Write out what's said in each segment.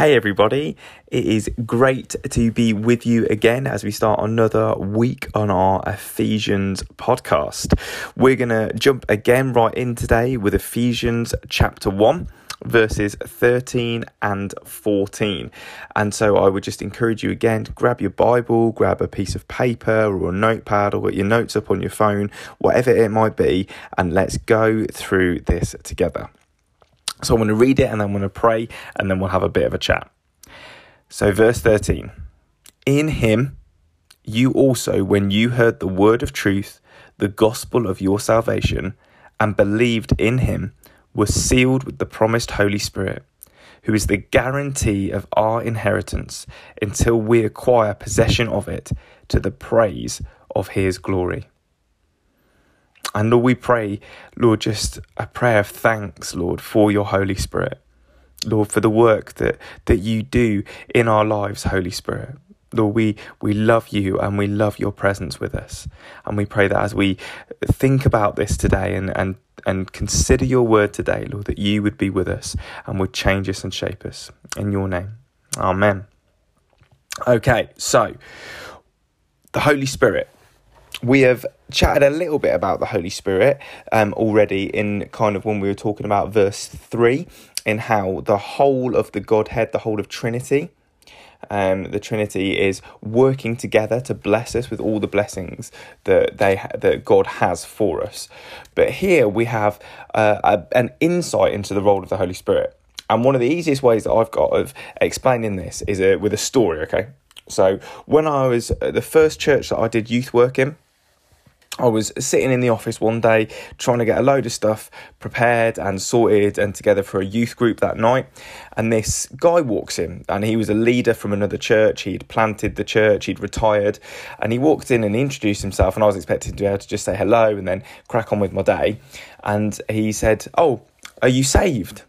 Hey, everybody. It is great to be with you again as we start another week on our Ephesians podcast. We're going to jump again right in today with Ephesians chapter 1 verses 13 and 14. And so I would just encourage you again to grab your Bible, grab a piece of paper or a notepad or get your notes up on your phone, whatever it might be, and let's go through this together. So I'm going to read it and I'm going to pray and then we'll have a bit of a chat. So, verse 13 In him you also, when you heard the word of truth, the gospel of your salvation, and believed in him, were sealed with the promised Holy Spirit, who is the guarantee of our inheritance until we acquire possession of it to the praise of his glory. And Lord, we pray, Lord, just a prayer of thanks, Lord, for your Holy Spirit. Lord, for the work that, that you do in our lives, Holy Spirit. Lord, we, we love you and we love your presence with us. And we pray that as we think about this today and, and, and consider your word today, Lord, that you would be with us and would change us and shape us. In your name. Amen. Okay, so the Holy Spirit we have chatted a little bit about the Holy Spirit um, already in kind of when we were talking about verse 3 in how the whole of the Godhead, the whole of Trinity, um, the Trinity is working together to bless us with all the blessings that they ha- that God has for us. But here we have uh, a, an insight into the role of the Holy Spirit, and one of the easiest ways that I've got of explaining this is a, uh, with a story. Okay, so when I was at the first church that I did youth work in, I was sitting in the office one day trying to get a load of stuff prepared and sorted and together for a youth group that night. And this guy walks in, and he was a leader from another church. He'd planted the church, he'd retired, and he walked in and introduced himself. And I was expecting to be able to just say hello and then crack on with my day. And he said, Oh, are you saved?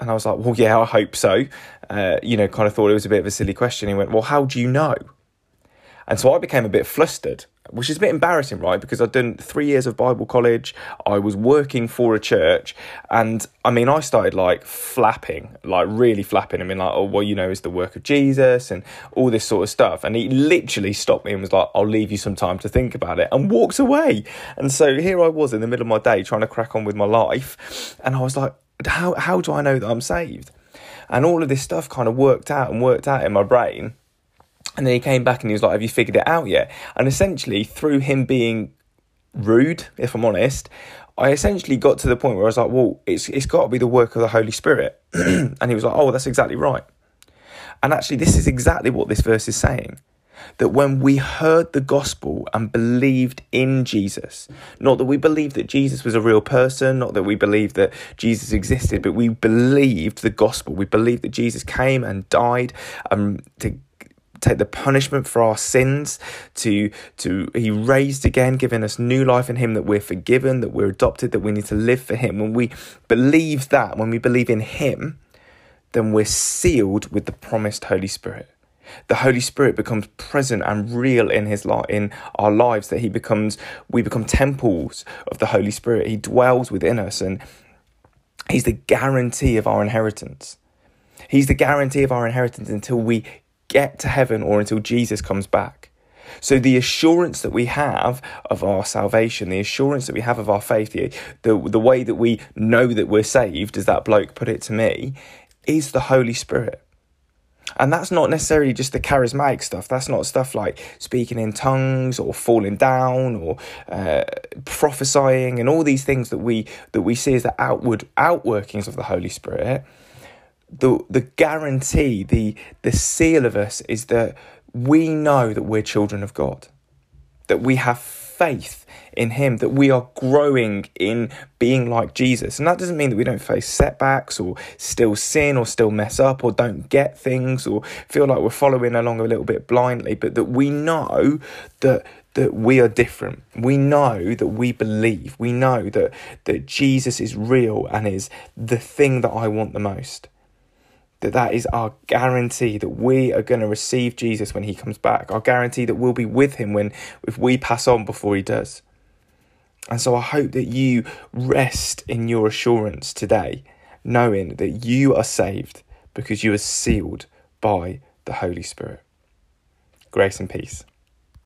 And I was like, Well, yeah, I hope so. Uh, you know, kind of thought it was a bit of a silly question. He went, Well, how do you know? And so I became a bit flustered which is a bit embarrassing, right? Because I'd done three years of Bible college, I was working for a church, and I mean, I started like flapping, like really flapping. I mean, like, oh, well, you know, it's the work of Jesus and all this sort of stuff. And he literally stopped me and was like, I'll leave you some time to think about it, and walked away. And so here I was in the middle of my day trying to crack on with my life, and I was like, how, how do I know that I'm saved? And all of this stuff kind of worked out and worked out in my brain and then he came back and he was like, Have you figured it out yet? And essentially, through him being rude, if I'm honest, I essentially got to the point where I was like, Well, it's, it's got to be the work of the Holy Spirit. and he was like, Oh, that's exactly right. And actually, this is exactly what this verse is saying. That when we heard the gospel and believed in Jesus, not that we believed that Jesus was a real person, not that we believed that Jesus existed, but we believed the gospel. We believed that Jesus came and died um, to take the punishment for our sins to to he raised again giving us new life in him that we're forgiven that we're adopted that we need to live for him. When we believe that when we believe in him then we're sealed with the promised holy spirit. The holy spirit becomes present and real in his life in our lives that he becomes we become temples of the holy spirit. He dwells within us and he's the guarantee of our inheritance. He's the guarantee of our inheritance until we get to heaven or until Jesus comes back. So the assurance that we have of our salvation, the assurance that we have of our faith, the, the, the way that we know that we're saved, as that bloke put it to me, is the Holy Spirit. And that's not necessarily just the charismatic stuff. That's not stuff like speaking in tongues or falling down or uh, prophesying and all these things that we that we see as the outward outworkings of the Holy Spirit the the guarantee, the the seal of us is that we know that we're children of God, that we have faith in Him, that we are growing in being like Jesus. And that doesn't mean that we don't face setbacks or still sin or still mess up or don't get things or feel like we're following along a little bit blindly, but that we know that that we are different. We know that we believe. We know that that Jesus is real and is the thing that I want the most that that is our guarantee that we are going to receive Jesus when he comes back. Our guarantee that we'll be with him when if we pass on before he does. And so I hope that you rest in your assurance today, knowing that you are saved because you are sealed by the Holy Spirit. Grace and peace.